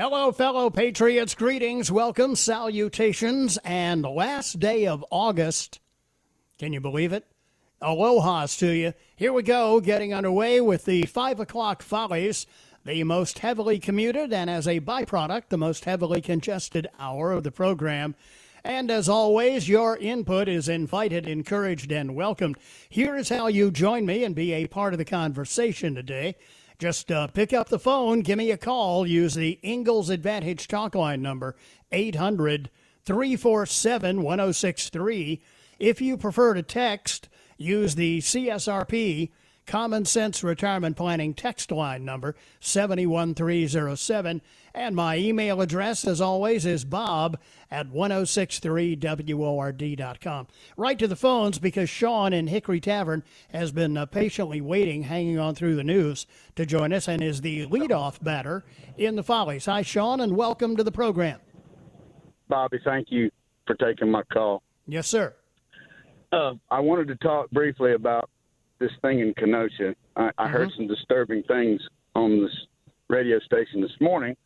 Hello, fellow patriots. Greetings, welcome, salutations, and last day of August. Can you believe it? Aloha's to you. Here we go, getting underway with the 5 o'clock follies, the most heavily commuted and, as a byproduct, the most heavily congested hour of the program. And as always, your input is invited, encouraged, and welcomed. Here is how you join me and be a part of the conversation today. Just uh, pick up the phone, give me a call, use the Ingles Advantage talk line number, 800 347 1063. If you prefer to text, use the CSRP Common Sense Retirement Planning text line number 71307. And my email address, as always, is bob at 1063word.com. Right to the phones because Sean in Hickory Tavern has been uh, patiently waiting, hanging on through the news to join us and is the leadoff batter in the Follies. Hi, Sean, and welcome to the program. Bobby, thank you for taking my call. Yes, sir. Uh, I wanted to talk briefly about this thing in Kenosha. I, I heard some disturbing things on this radio station this morning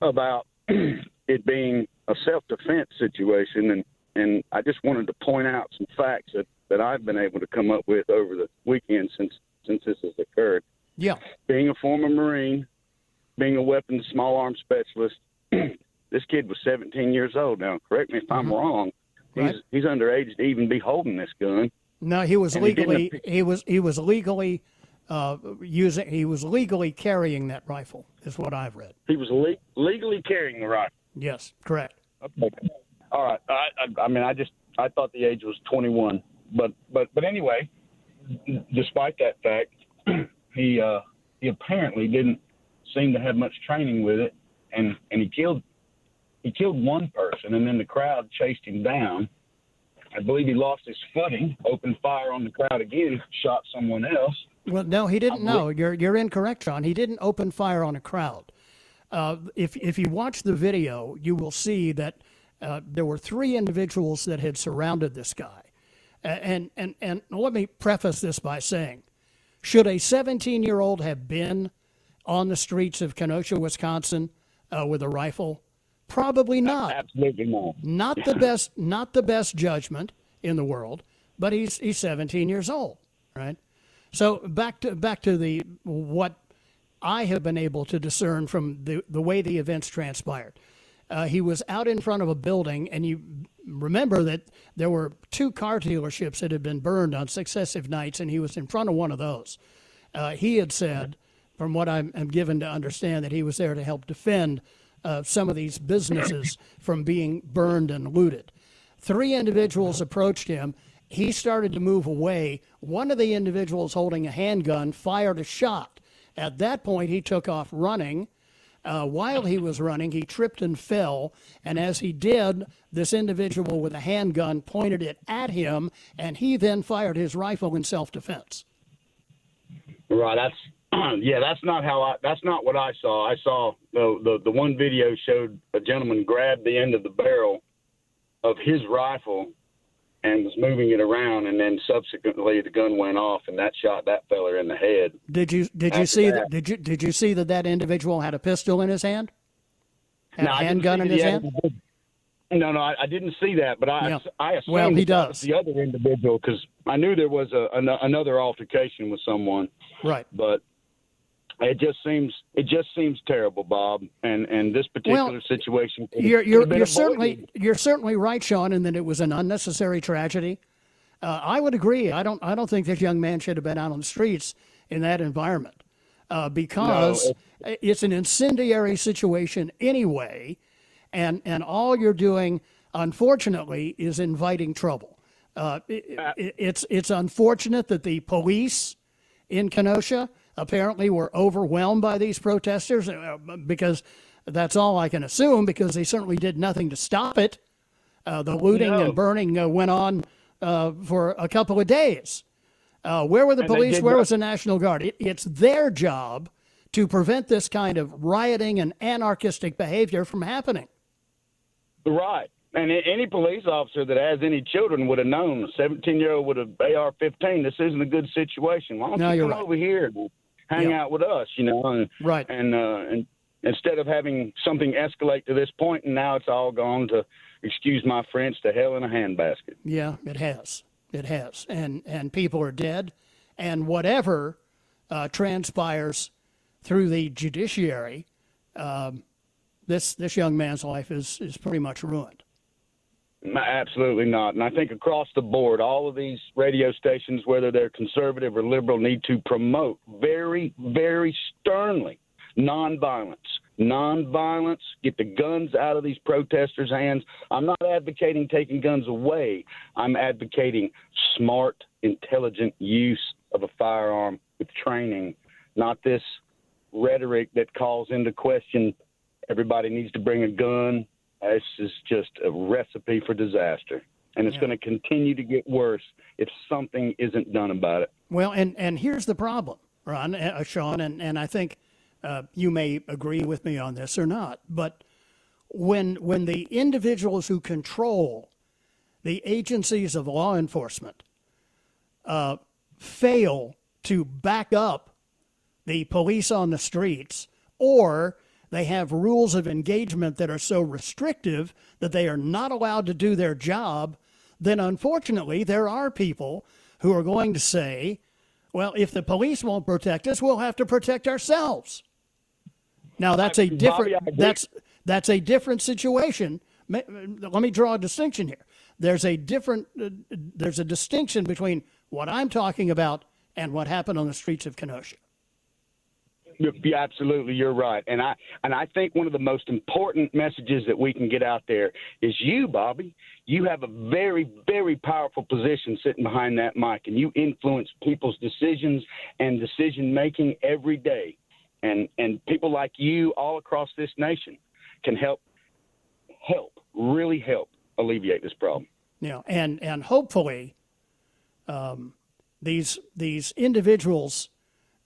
about it being a self-defense situation, and and I just wanted to point out some facts that that I've been able to come up with over the weekend since since this has occurred. Yeah. Being a former Marine, being a weapons small arms specialist, this kid was 17 years old. Now, correct me if I'm mm-hmm. wrong. He's Right. he's underage to even be holding this gun. No, he was And he legally appear- he was he was legally uh, using he was legally carrying that rifle is what I've read. He was le- legally carrying the rifle. Yes, correct. Okay. All right. I, I, I mean, I just I thought the age was 21, but but but anyway, despite that fact, he uh, he apparently didn't seem to have much training with it, and and he killed he killed one person, and then the crowd chased him down. I believe he lost his footing, opened fire on the crowd again, shot someone else. Well, no, he didn't. No, you're you're incorrect, Sean. He didn't open fire on a crowd. Uh, if if you watch the video, you will see that uh, there were three individuals that had surrounded this guy. And and and let me preface this by saying, should a 17 year old have been on the streets of Kenosha, Wisconsin, uh, with a rifle? Probably not. Absolutely not. Not the best, not the best judgment in the world, but he's he's 17 years old, right? So back to back to the what I have been able to discern from the the way the events transpired. Uh, he was out in front of a building, and you remember that there were two car dealerships that had been burned on successive nights, and he was in front of one of those. Uh, he had said, from what I'm, I'm given to understand, that he was there to help defend uh, some of these businesses from being burned and looted. Three individuals approached him. He started to move away. One of the individuals holding a handgun fired a shot. At that point, he took off running. Uh, while he was running, he tripped and fell. And as he did, this individual with a handgun pointed it at him, and he then fired his rifle in self defense. Right. That's yeah. That's not how I. That's not what I saw. I saw the the the one video showed a gentleman grab the end of the barrel of his rifle and was moving it around, and then subsequently the gun went off, and that shot that feller in the head. Did you did you see that? that- Did you did you see that that individual had a pistol in his hand? Had No, a handgun in his hand? individual. No, no, I, I didn't see that, but I Yeah. I assumed Well, he does. the other individual because I knew there was a an, another altercation with someone. Right. but it just seems it just seems terrible, Bob. And and this particular Well, situation, You're, you're, you're certainly you're certainly right, Sean, in that it was an unnecessary tragedy. Uh, I would agree. I don't I don't think this young man should have been out on the streets in that environment uh, because it's an incendiary situation anyway, and and all you're doing, unfortunately, is inviting trouble. Uh, it, it, it's it's unfortunate that the police in Kenosha apparently were overwhelmed by these protesters uh, because that's all I can assume because they certainly did nothing to stop it. Uh, the looting No. and burning uh, went on uh, for a couple of days. Uh, where were the And police? Where not- was the National Guard? It, it's their job to prevent this kind of rioting and anarchistic behavior from happening. Right. And any police officer that has any children would have known. A 17 year old with a AR 15, this isn't a good situation. Why don't No, you come right. over here hang Yeah. out with us, you know? And, Right. And, uh, and instead of having something escalate to this point, and now it's all gone to, excuse my French, to hell in a handbasket. Yeah, it has. It has. And and people are dead. And whatever uh, transpires through the judiciary, um, this this young man's life is is pretty much ruined. Absolutely not. And I think across the board, all of these radio stations, whether they're conservative or liberal, need to promote very, very sternly nonviolence. Nonviolence, get the guns out of these protesters' hands. I'm not advocating taking guns away. I'm advocating smart, intelligent use of a firearm with training, not this rhetoric that calls into question everybody needs to bring a gun. This is just a recipe for disaster. And it's going to continue to get worse if something isn't done about it. Well, and and here's the problem, Ron, uh, Sean, and and I think uh, you may agree with me on this or not, but when when the individuals who control the agencies of law enforcement uh, fail to back up the police on the streets, or they have rules of engagement that are so restrictive that they are not allowed to do their job, then unfortunately there are people who are going to say, well, if the police won't protect us, we'll have to protect ourselves. Now that's a different that's that's a different situation. Let me draw a distinction here. There's a different uh, there's a distinction between what I'm talking about and what happened on the streets of Kenosha. Yeah, absolutely, you're right, and I and I think one of the most important messages that we can get out there is you, Bobby. You have a very, very powerful position sitting behind that mic, and you influence people's decisions and decision making every day, and and people like you all across this nation can help help really help alleviate this problem. yeah and and hopefully, um, these these individuals,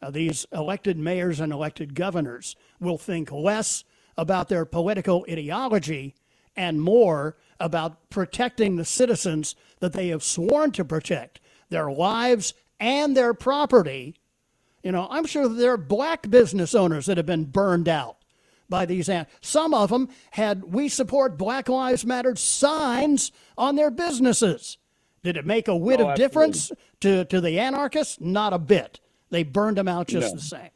uh, these elected mayors and elected governors, will think less about their political ideology and more about protecting the citizens that they have sworn to protect, their lives and their property. You know, I'm sure there are black business owners that have been burned out by these. an- Some of them had "We support Black Lives Matter" signs on their businesses. Did it make a whit Oh, of difference to, to the anarchists? Not a bit. They burned them out just No. the same.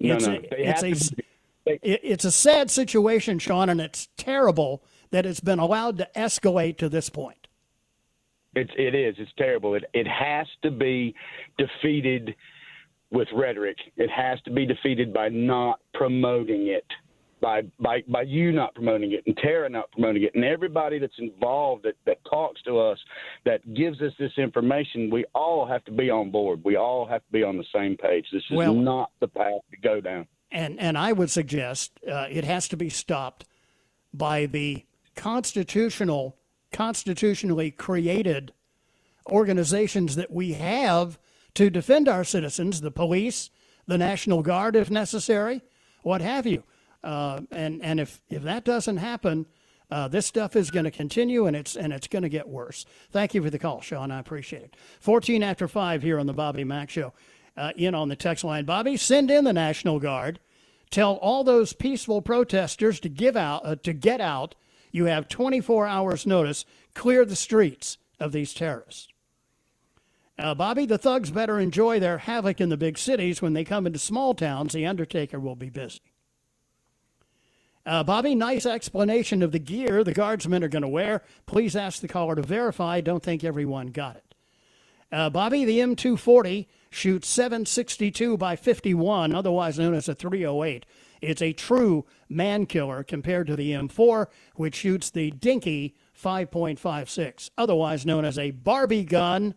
No, It's no, a, it's, a, to- they- it's a sad situation, Sean, and it's terrible that it's been allowed to escalate to this point. It's it is. It's terrible. It it has to be defeated with rhetoric. It has to be defeated by not promoting it. By by by you not promoting it and Tara not promoting it and everybody that's involved that, that talks to us that gives us this information, we all have to be on board. We all have to be on the same page. This is Well- not the path to go down. and and I would suggest uh, it has to be stopped by the constitutional, constitutionally created organizations that we have to defend our citizens: the police, the National Guard, if necessary, what have you. Uh, and and if if that doesn't happen, uh, this stuff is going to continue, and it's and it's going to get worse. Thank you for the call, Sean. I appreciate it. Fourteen after five here on the Bobby Mack Show. Uh, in on the text line, Bobby, send in the National Guard. Tell all those peaceful protesters to give out uh, to get out. You have 24 hours notice. Clear the streets of these terrorists. Uh, Bobby, the thugs better enjoy their havoc in the big cities. When they come into small towns, the Undertaker will be busy. Uh, Bobby, nice explanation of the gear the guardsmen are going to wear. Please ask the caller to verify. Don't think everyone got it. Uh, Bobby, the M240 shoots 762 by 51, otherwise known as a 308. It's a true man killer compared to the M4, which shoots the dinky 5.56, otherwise known as a Barbie gun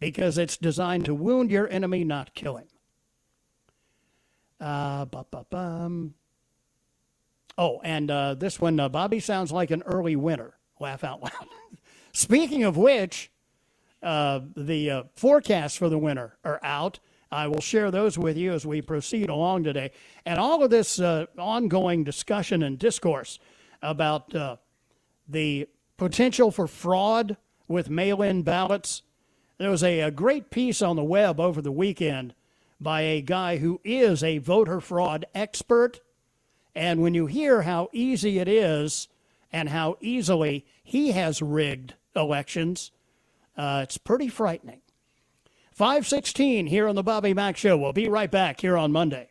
because it's designed to wound your enemy, not kill him. Uh, Oh, and uh, this one, uh, Bobby sounds like an early winter. Laugh out loud. Speaking of which, uh, the uh, forecasts for the winter are out. I will share those with you as we proceed along today. And all of this uh, ongoing discussion and discourse about uh, the potential for fraud with mail in ballots. There was a, a great piece on the web over the weekend by a guy who is a voter fraud expert and when you hear how easy it is and how easily he has rigged elections, uh, it's pretty frightening. 516 here on the Bobby Mack Show. We'll be right back here on Monday.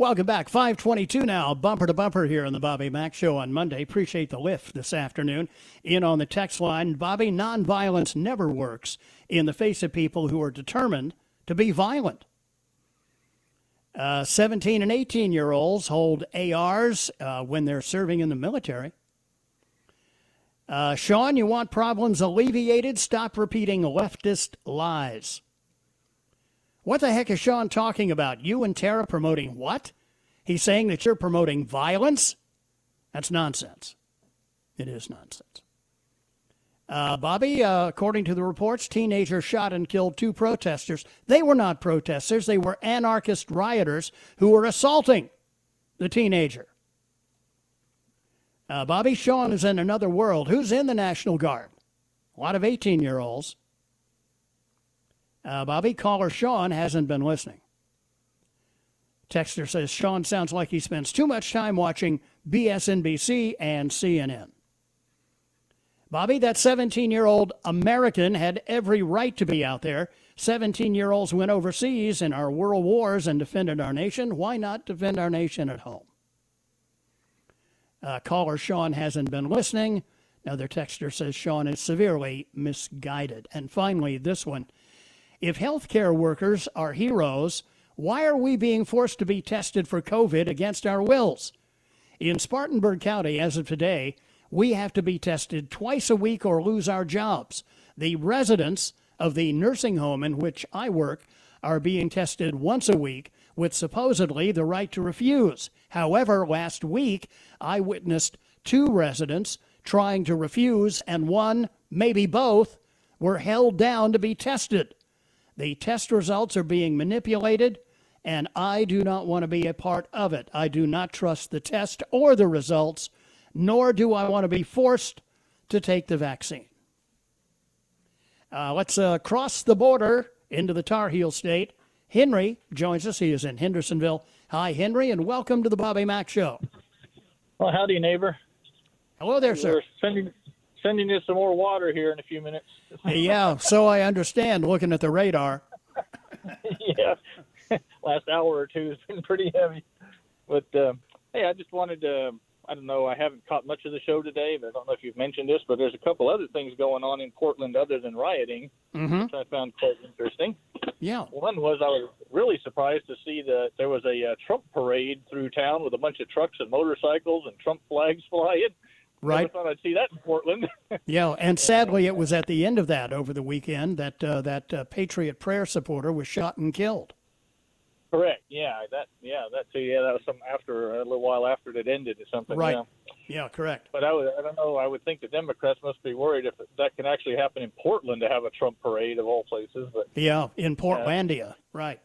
Welcome back. 522 now, bumper to bumper here on the Bobby Mack Show on Monday. Appreciate the lift this afternoon. In on the text line, Bobby, nonviolence never works in the face of people who are determined to be violent. Uh, 17 and 18 year olds hold ARs uh, when they're serving in the military. Uh, Sean, you want problems alleviated? Stop repeating leftist lies. What the heck is Sean talking about? You and Tara promoting what? He's saying that you're promoting violence? That's nonsense. It is nonsense. Uh, Bobby, uh, according to the reports, teenagers shot and killed two protesters. They were not protesters, they were anarchist rioters who were assaulting the teenager. Uh, Bobby Sean is in another world. Who's in the National Guard? A lot of 18 year olds. Uh, Bobby, caller Sean hasn't been listening. Texter says Sean sounds like he spends too much time watching BSNBC and CNN. Bobby, that 17 year old American had every right to be out there. 17 year olds went overseas in our world wars and defended our nation. Why not defend our nation at home? Uh, caller Sean hasn't been listening. Another texter says Sean is severely misguided. And finally, this one. If healthcare workers are heroes, why are we being forced to be tested for COVID against our wills? In Spartanburg County, as of today, we have to be tested twice a week or lose our jobs. The residents of the nursing home in which I work are being tested once a week with supposedly the right to refuse. However, last week I witnessed two residents trying to refuse, and one, maybe both, were held down to be tested. The test results are being manipulated, and I do not want to be a part of it. I do not trust the test or the results, nor do I want to be forced to take the vaccine. Uh, let's uh, cross the border into the Tar Heel state. Henry joins us. He is in Hendersonville. Hi, Henry, and welcome to the Bobby Mack Show. Well, howdy, neighbor. Hello there, sir. We're sending sending you some more water here in a few minutes. yeah, so I understand. Looking at the radar. yeah, last hour or two has been pretty heavy. But uh, hey, I just wanted to. I don't know. I haven't caught much of the show today, but I don't know if you've mentioned this, but there's a couple other things going on in Portland other than rioting, mm-hmm. which I found quite interesting. Yeah. One was I was really surprised to see that there was a uh, Trump parade through town with a bunch of trucks and motorcycles and Trump flags flying. Right. I thought I'd see that in Portland. yeah, and sadly, it was at the end of that over the weekend that uh, that uh, Patriot Prayer supporter was shot and killed. Correct. Yeah. That. Yeah. That too. Yeah. That was some after a little while after it ended or something. Right. Yeah. Yeah. Correct. But I would. I don't know. I would think the Democrats must be worried if that can actually happen in Portland to have a Trump parade of all places. But yeah, in Portlandia. right.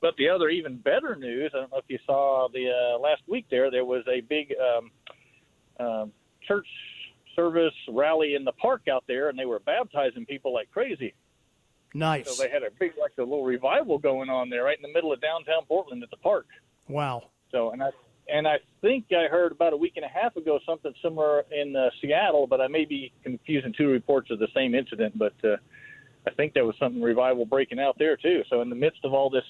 But the other even better news. I don't know if you saw the uh, last week there. There was a big. Um, um, church service rally in the park out there, and they were baptizing people like crazy. Nice. So they had a big, like a little revival going on there, right in the middle of downtown Portland at the park. Wow. So, and I and I think I heard about a week and a half ago something similar in uh, Seattle, but I may be confusing two reports of the same incident. But uh, I think there was something revival breaking out there too. So, in the midst of all this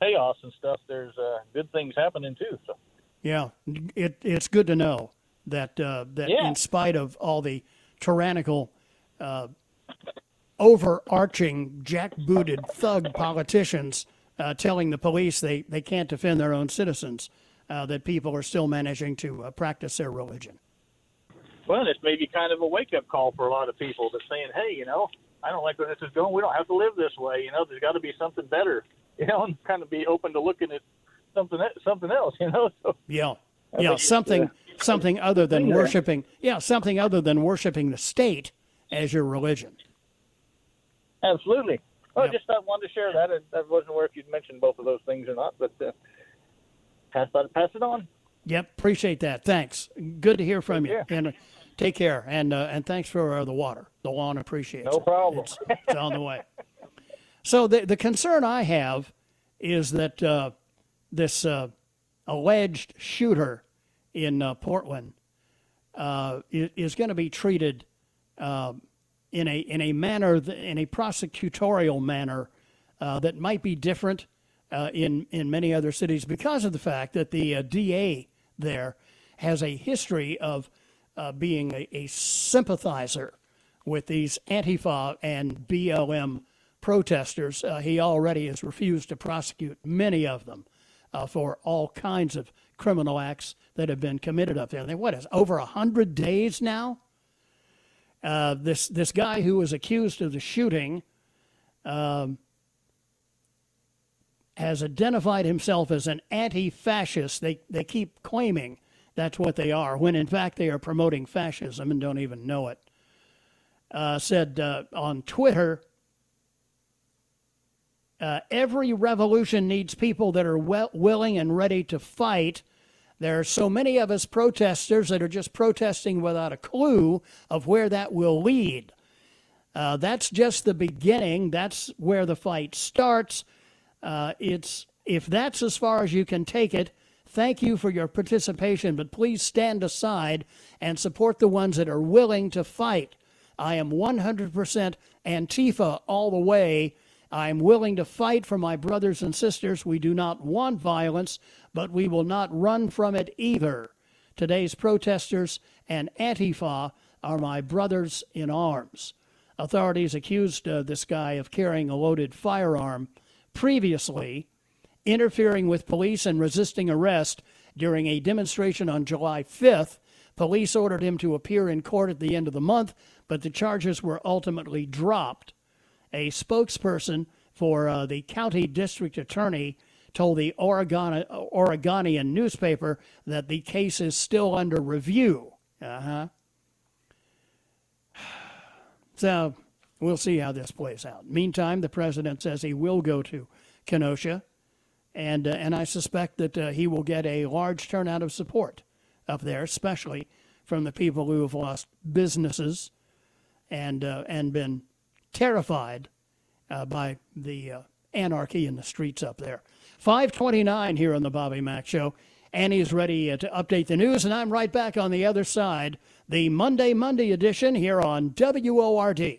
chaos and stuff, there's uh, good things happening too. So. Yeah, it, it's good to know that uh, that yeah. in spite of all the tyrannical, uh, overarching, jackbooted thug politicians uh, telling the police they, they can't defend their own citizens, uh, that people are still managing to uh, practice their religion. Well, this may be kind of a wake up call for a lot of people that saying, hey, you know, I don't like where this is going. We don't have to live this way. You know, there's got to be something better. You know, and kind of be open to looking at something something else. You know. So, yeah. Yeah, something something other than worshiping. Yeah, something other than worshiping the state as your religion. Absolutely. Well, Yep. just I wanted to share that. I, I wasn't aware if you'd mentioned both of those things or not, but uh, pass pass it on. Yep, appreciate that. Thanks. Good to hear from you. care. And uh, take care. And uh, and thanks for uh, the water. The lawn appreciates No it. problem. It's, it's on the way. So the the concern I have is that uh, this uh, alleged shooter in uh, Portland uh, is, going to be treated uh, in a in a manner th- in a prosecutorial manner uh, that might be different uh, in in many other cities because of the fact that the uh, DA there has a history of being a, a sympathizer with these Antifa and BLM protesters. He already has refused to prosecute many of them for all kinds of criminal acts that have been committed up there. They, what is over a hundred days now? Uh, this this guy who was accused of the shooting um, has identified himself as an anti-fascist. They they keep claiming that's what they are, when in fact they are promoting fascism and don't even know it. Uh, said uh, on Twitter, uh, every revolution needs people that are well, willing and ready to fight. There are so many of us protesters that are just protesting without a clue of where that will lead. Uh, that's just the beginning. That's where the fight starts. Uh, it's if that's as far as you can take it. Thank you for your participation, but please stand aside and support the ones that are willing to fight. I am 100% Antifa all the way. I am willing to fight for my brothers and sisters. We do not want violence, but we will not run from it either. Today's protesters and Antifa are my brothers in arms. Authorities accused uh, this guy of carrying a loaded firearm previously, interfering with police and resisting arrest during a demonstration on July 5th. Police ordered him to appear in court at the end of the month, but the charges were ultimately dropped. A spokesperson for uh, the county district attorney told the Oregon, Oregonian newspaper that the case is still under review. Uh huh. So we'll see how this plays out. Meantime, the president says he will go to Kenosha, and uh, and I suspect that uh, he will get a large turnout of support up there, especially from the people who have lost businesses and uh, and been terrified uh, by the uh, anarchy in the streets up there. 529 here on the Bobby Mack Show. Annie's ready uh, to update the news, and I'm right back on the other side. The Monday Monday edition here on WORD.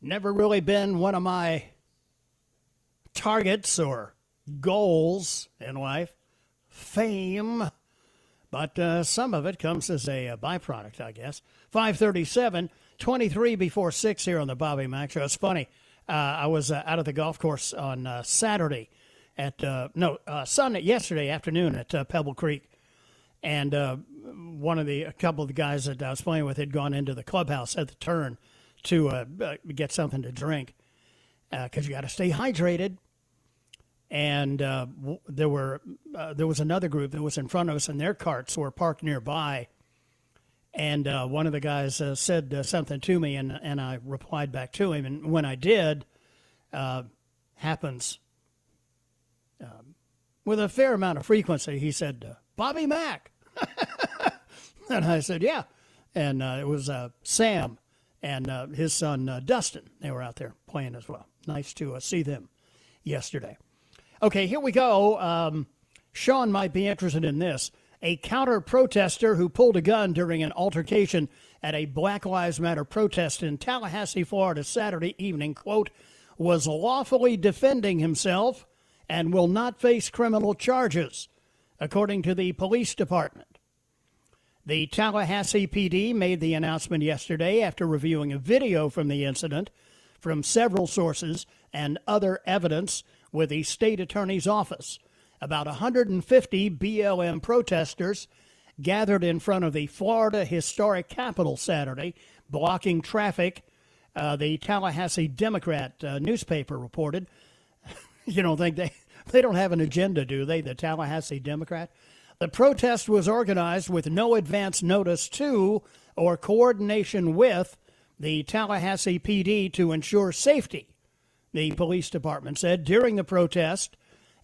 Never really been one of my targets or goals in life, fame, but uh, some of it comes as a, a, byproduct, I guess. 537, 23 before 6 here on the Bobby Mack Show. It's funny. Uh, I was uh, out of the golf course on uh, Saturday at, uh, no, uh, Sunday, yesterday afternoon at Pebble Creek. And one of the, a couple of the guys that I was playing with had gone into the clubhouse at the turn to get something to drink because you got to stay hydrated and uh, there were uh, there was another group that was in front of us, and their carts were parked nearby. And uh, one of the guys uh, said uh, something to me, and and I replied back to him. And when I did, uh, happens um, with a fair amount of frequency. He said, "Bobby Mack," and I said, "Yeah," and it was Sam and uh, his son uh, Dustin. They were out there playing as well. Nice to uh, see them yesterday. Okay, here we go. Um, Sean might be interested in this. A counter protester who pulled a gun during an altercation at a Black Lives Matter protest in Tallahassee, Florida, Saturday evening, quote, was lawfully defending himself and will not face criminal charges, according to the police department. The Tallahassee PD made the announcement yesterday after reviewing a video from the incident from several sources and other evidence with the state attorney's office. About 150 BLM protesters gathered in front of the Florida Historic Capitol Saturday, blocking traffic. Uh, the Tallahassee Democrat uh, newspaper reported. you don't think they they don't have an agenda, do they? The Tallahassee Democrat. The protest was organized with no advance notice to or coordination with the Tallahassee PD to ensure safety the police department said during the protest,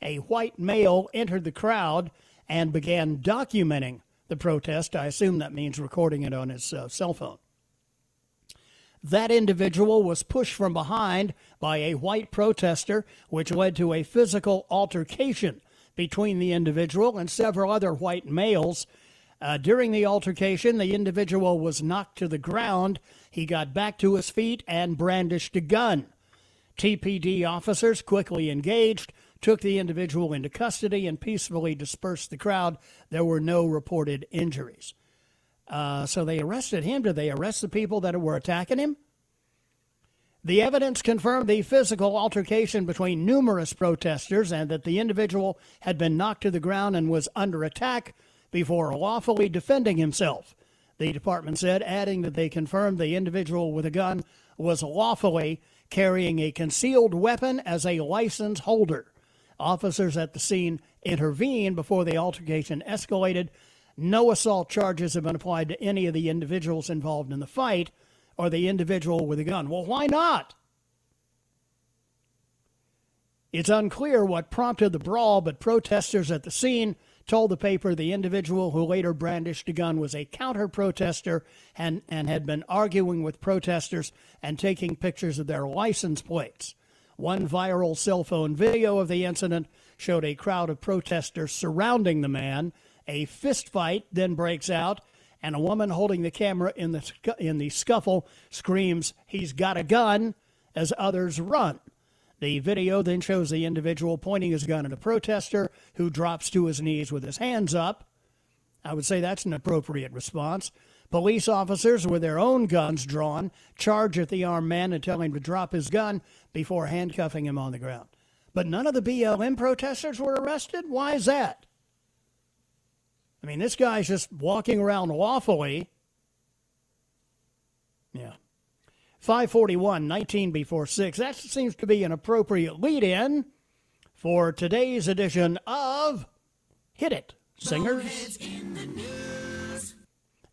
a white male entered the crowd and began documenting the protest. I assume that means recording it on his uh, cell phone. That individual was pushed from behind by a white protester, which led to a physical altercation between the individual and several other white males. Uh, during the altercation, the individual was knocked to the ground. He got back to his feet and brandished a gun. TPD officers quickly engaged, took the individual into custody, and peacefully dispersed the crowd. There were no reported injuries. Uh, so they arrested him. Did they arrest the people that were attacking him? The evidence confirmed the physical altercation between numerous protesters and that the individual had been knocked to the ground and was under attack before lawfully defending himself. The department said, adding that they confirmed the individual with a gun was lawfully carrying a concealed weapon as a license holder. Officers at the scene intervened before the altercation escalated. No assault charges have been applied to any of the individuals involved in the fight or the individual with a gun. Well, why not? It's unclear what prompted the brawl, but protesters at the scene told the paper the individual who later brandished a gun was a counter protester and, and had been arguing with protesters and taking pictures of their license plates. One viral cell phone video of the incident showed a crowd of protesters surrounding the man. A fist fight then breaks out, and a woman holding the camera in the, in the scuffle screams, He's got a gun, as others run. The video then shows the individual pointing his gun at a protester who drops to his knees with his hands up. I would say that's an appropriate response. Police officers with their own guns drawn charge at the armed man and tell him to drop his gun before handcuffing him on the ground. But none of the BLM protesters were arrested? Why is that? I mean, this guy's just walking around lawfully. Yeah. 541, 19 before 6. That seems to be an appropriate lead in for today's edition of Hit It, Singers.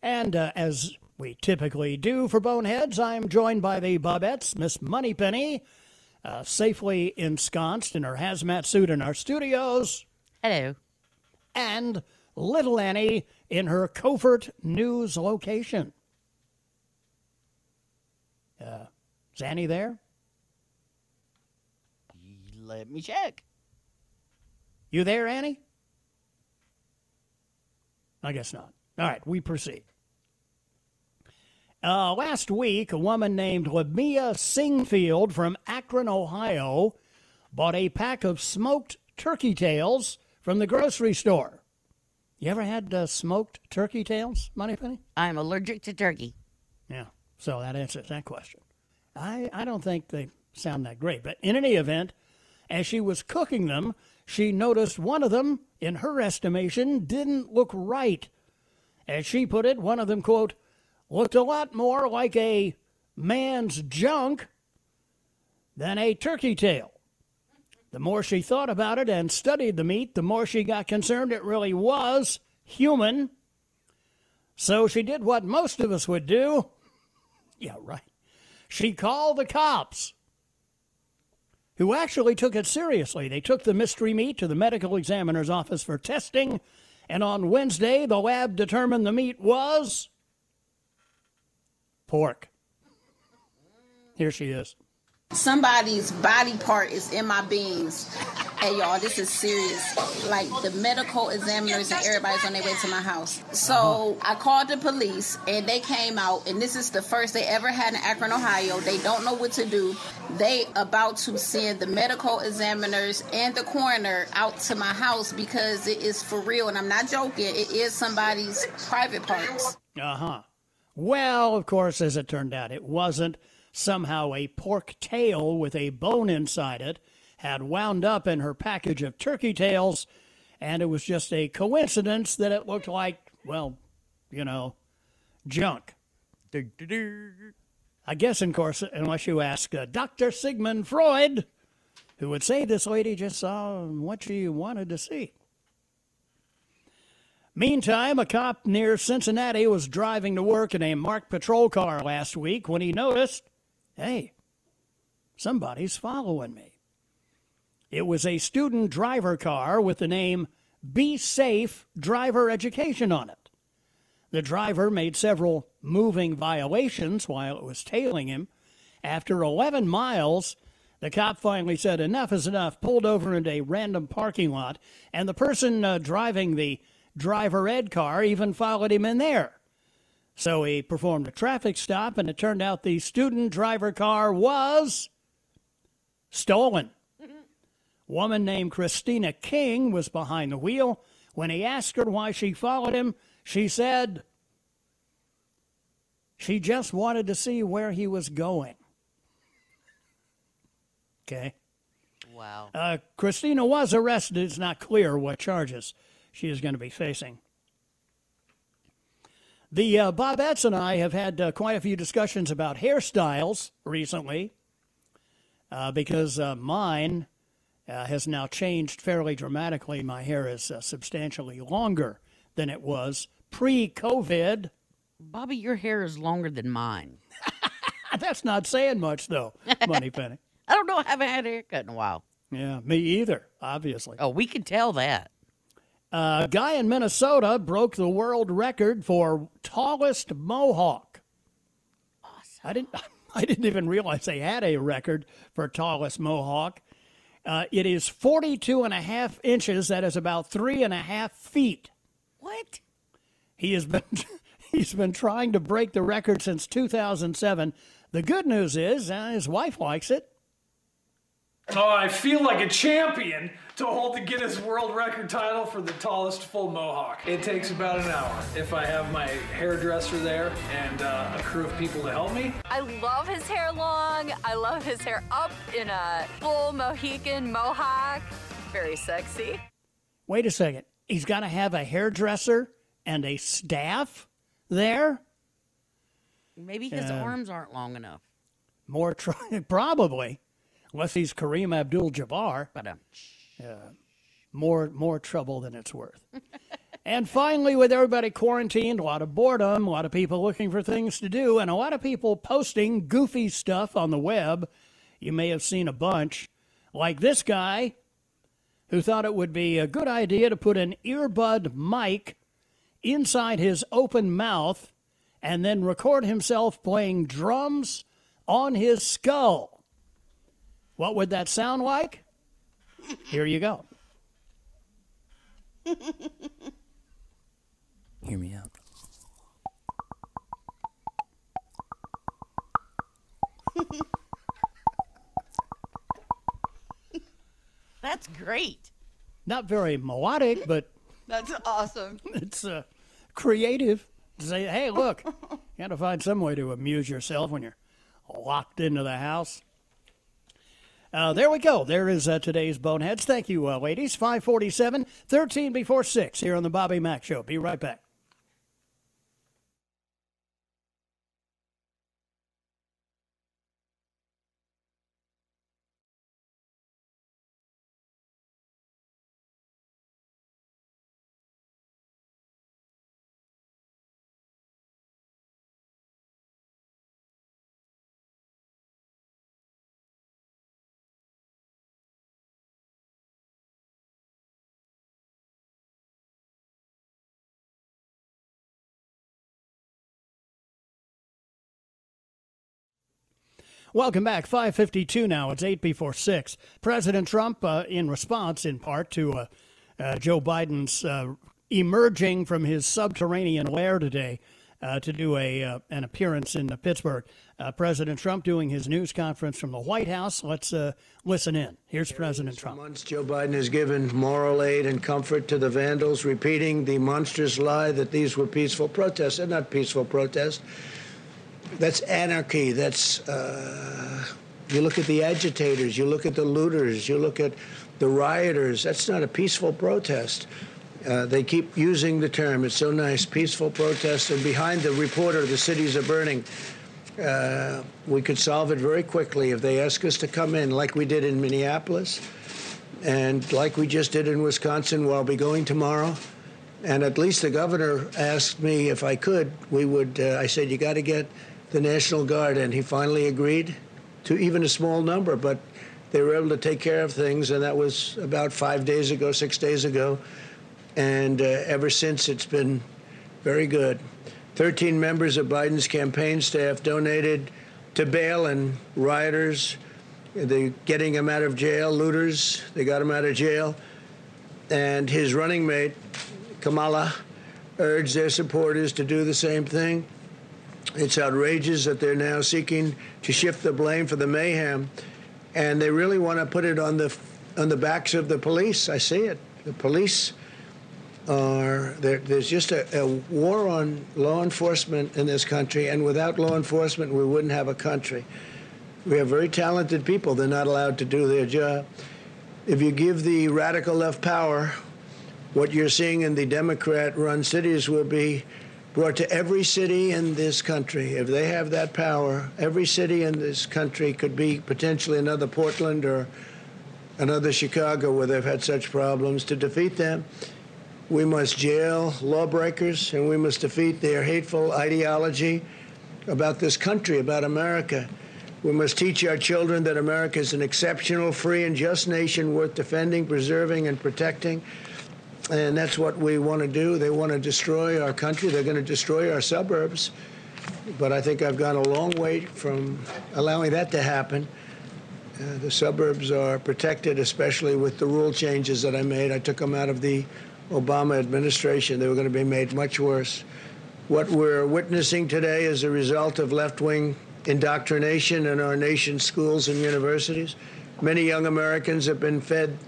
And uh, as we typically do for Boneheads, I'm joined by the Bobettes, Miss Moneypenny, uh, safely ensconced in her hazmat suit in our studios. Hello. And Little Annie in her covert news location. Uh, is Annie there? Let me check. You there, Annie? I guess not. All right, we proceed. Uh, last week, a woman named Lamia Singfield from Akron, Ohio, bought a pack of smoked turkey tails from the grocery store. You ever had uh, smoked turkey tails, Moneypenny? I'm allergic to turkey. Yeah, so that answers that question. I, I don't think they sound that great, but in any event, as she was cooking them, she noticed one of them, in her estimation, didn't look right. As she put it, one of them, quote, looked a lot more like a man's junk than a turkey tail. The more she thought about it and studied the meat, the more she got concerned it really was human. So she did what most of us would do. Yeah, right. She called the cops, who actually took it seriously. They took the mystery meat to the medical examiner's office for testing, and on Wednesday, the lab determined the meat was pork. Here she is. Somebody's body part is in my beans. Hey y'all, this is serious. Like the medical examiners and everybody's on their way to my house. So I called the police and they came out and this is the first they ever had in Akron, Ohio. They don't know what to do. They about to send the medical examiners and the coroner out to my house because it is for real and I'm not joking. It is somebody's private parts. Uh huh. Well, of course, as it turned out, it wasn't. Somehow a pork tail with a bone inside it had wound up in her package of turkey tails, and it was just a coincidence that it looked like, well, you know, junk. I guess, of course, unless you ask uh, Dr. Sigmund Freud, who would say this lady just saw what she wanted to see. Meantime, a cop near Cincinnati was driving to work in a marked patrol car last week when he noticed hey, somebody's following me. It was a student driver car with the name Be Safe Driver Education on it. The driver made several moving violations while it was tailing him. After 11 miles, the cop finally said, Enough is enough, pulled over into a random parking lot, and the person uh, driving the driver ed car even followed him in there. So he performed a traffic stop, and it turned out the student driver car was stolen. Woman named Christina King was behind the wheel. When he asked her why she followed him, she said she just wanted to see where he was going. Okay. Wow. Uh, Christina was arrested. It's not clear what charges she is going to be facing. The uh, Bobettes and I have had uh, quite a few discussions about hairstyles recently uh, because uh, mine uh, has now changed fairly dramatically. My hair is uh, substantially longer than it was pre COVID. Bobby, your hair is longer than mine. That's not saying much, though, Moneypenny. I don't know. I haven't had a haircut in a while. Yeah, me either, obviously. Oh, we can tell that. A guy in Minnesota broke the world record for tallest mohawk. Awesome. I didn't I didn't even realize they had a record for tallest mohawk. Uh, it is 42 and a half inches. That is about three and a half feet. What? He has been he's been trying to break the record since 2007. The good news is uh, his wife likes it. Oh, I feel like a champion to hold the Guinness World Record title for the tallest full mohawk. It takes about an hour if I have my hairdresser there and uh, a crew of people to help me. I love his hair long. I love his hair up in a full Mohican mohawk. Very sexy. Wait a second. He's got to have a hairdresser and a staff there? Maybe his Yeah. arms aren't long enough. More tr- probably, unless he's Kareem Abdul-Jabbar. But um, More more trouble than it's worth. and finally, with everybody quarantined, a lot of boredom, a lot of people looking for things to do, and a lot of people posting goofy stuff on the web. You may have seen a bunch, like this guy, who thought it would be a good idea to put an earbud mic inside his open mouth and then record himself playing drums on his skull. What would that sound like? Here you go. Hear me out. That's great. Not very melodic, but That's awesome. it's uh, creative. To say, hey, look, you got to find some way to amuse yourself when you're locked into the house. Uh, there we go. There is uh, today's Boneheads. Thank you, uh, ladies. 547, 13 before 6 here on the Bobby Mack Show. Be right back. Welcome back. 552 now. It's 8 before 6. President Trump, uh, in response in part to uh, uh, Joe Biden's uh, emerging from his subterranean lair today uh, to do a uh, an appearance in Pittsburgh. Uh, President Trump doing his news conference from the White House. Let's uh, listen in. Here's President Trump. months, Joe Biden has given moral aid and comfort to the vandals, repeating the monstrous lie that these were peaceful protests. They're not peaceful protests. That's anarchy. That's uh, you look at the agitators, you look at the looters, you look at the rioters. That's not a peaceful protest. Uh, they keep using the term. It's so nice, peaceful protest. And behind the reporter, the cities are burning. Uh, we could solve it very quickly if they ask us to come in, like we did in Minneapolis, and like we just did in Wisconsin. Where I'll be going tomorrow. And at least the governor asked me if I could. We would. Uh, I said you got to get the National Guard, and he finally agreed to even a small number. But they were able to take care of things, and that was about five days ago, six days ago. And uh, ever since, it's been very good. 13 members of Biden's campaign staff donated to bail and rioters. They're getting him out of jail, looters. They got him out of jail. And his running mate, Kamala, urged their supporters to do the same thing. It's outrageous that they're now seeking to shift the blame for the mayhem, and they really want to put it on the on the backs of the police. I see it. The police are there, there's just a, a war on law enforcement in this country, and without law enforcement, we wouldn't have a country. We have very talented people. They're not allowed to do their job. If you give the radical left power, what you're seeing in the Democrat run cities will be brought to every city in this country. If they have that power, every city in this country could be potentially another Portland or another Chicago where they've had such problems. To defeat them, we must jail lawbreakers and we must defeat their hateful ideology about this country, about America. We must teach our children that America is an exceptional, free, and just nation worth defending, preserving, and protecting. And that's what we want to do. They want to destroy our country. They're going to destroy our suburbs. But I think I've gone a long way from allowing that to happen. Uh, the suburbs are protected, especially with the rule changes that I made. I took them out of the Obama administration. They were going to be made much worse. What we're witnessing today is a result of left wing indoctrination in our nation's schools and universities. Many young Americans have been fed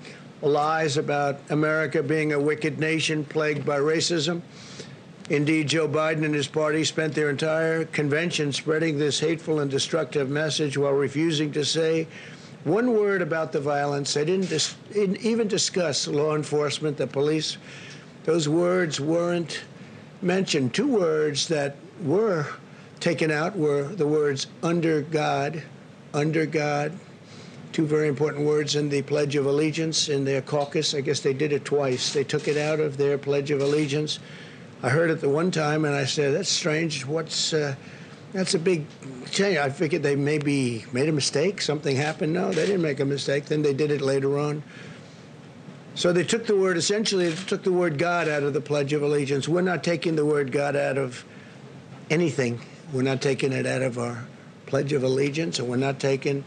lies about America being a wicked nation plagued by racism. Indeed, Joe Biden and his party spent their entire convention spreading this hateful and destructive message while refusing to say one word about the violence. They didn't, dis- didn't even discuss law enforcement, the police. Those words weren't mentioned. Two words that were taken out were the words under God, under God. Two very important words in the Pledge of Allegiance in their caucus. I guess they did it twice. They took it out of their Pledge of Allegiance. I heard it the one time and I said, that's strange. What's, uh, that's a big change. I figured they maybe made a mistake. Something happened. No, they didn't make a mistake. Then they did it later on. So they took the word, essentially, they took the word God out of the Pledge of Allegiance. We're not taking the word God out of anything. We're not taking it out of our Pledge of Allegiance, and we're not taking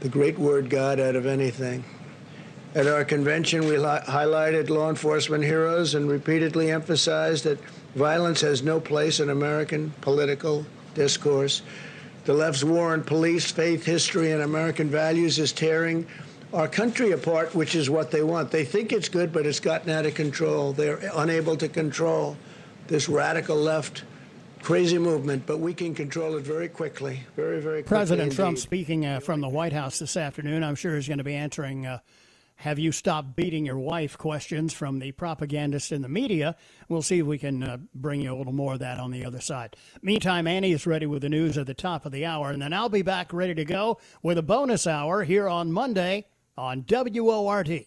the great word God out of anything. At our convention, we li- highlighted law enforcement heroes and repeatedly emphasized that violence has no place in American political discourse. The left's war on police, faith, history, and American values is tearing our country apart, which is what they want. They think it's good, but it's gotten out of control. They're unable to control this radical left crazy movement, but we can control it very quickly, very, very quickly. President indeed. Trump speaking uh, from the White House this afternoon. I'm sure he's going to be answering. Uh, have you stopped beating your wife? Questions from the propagandists in the media. We'll see if we can uh, bring you a little more of that on the other side. Meantime, Annie is ready with the news at the top of the hour, and then I'll be back ready to go with a bonus hour here on Monday on WORT.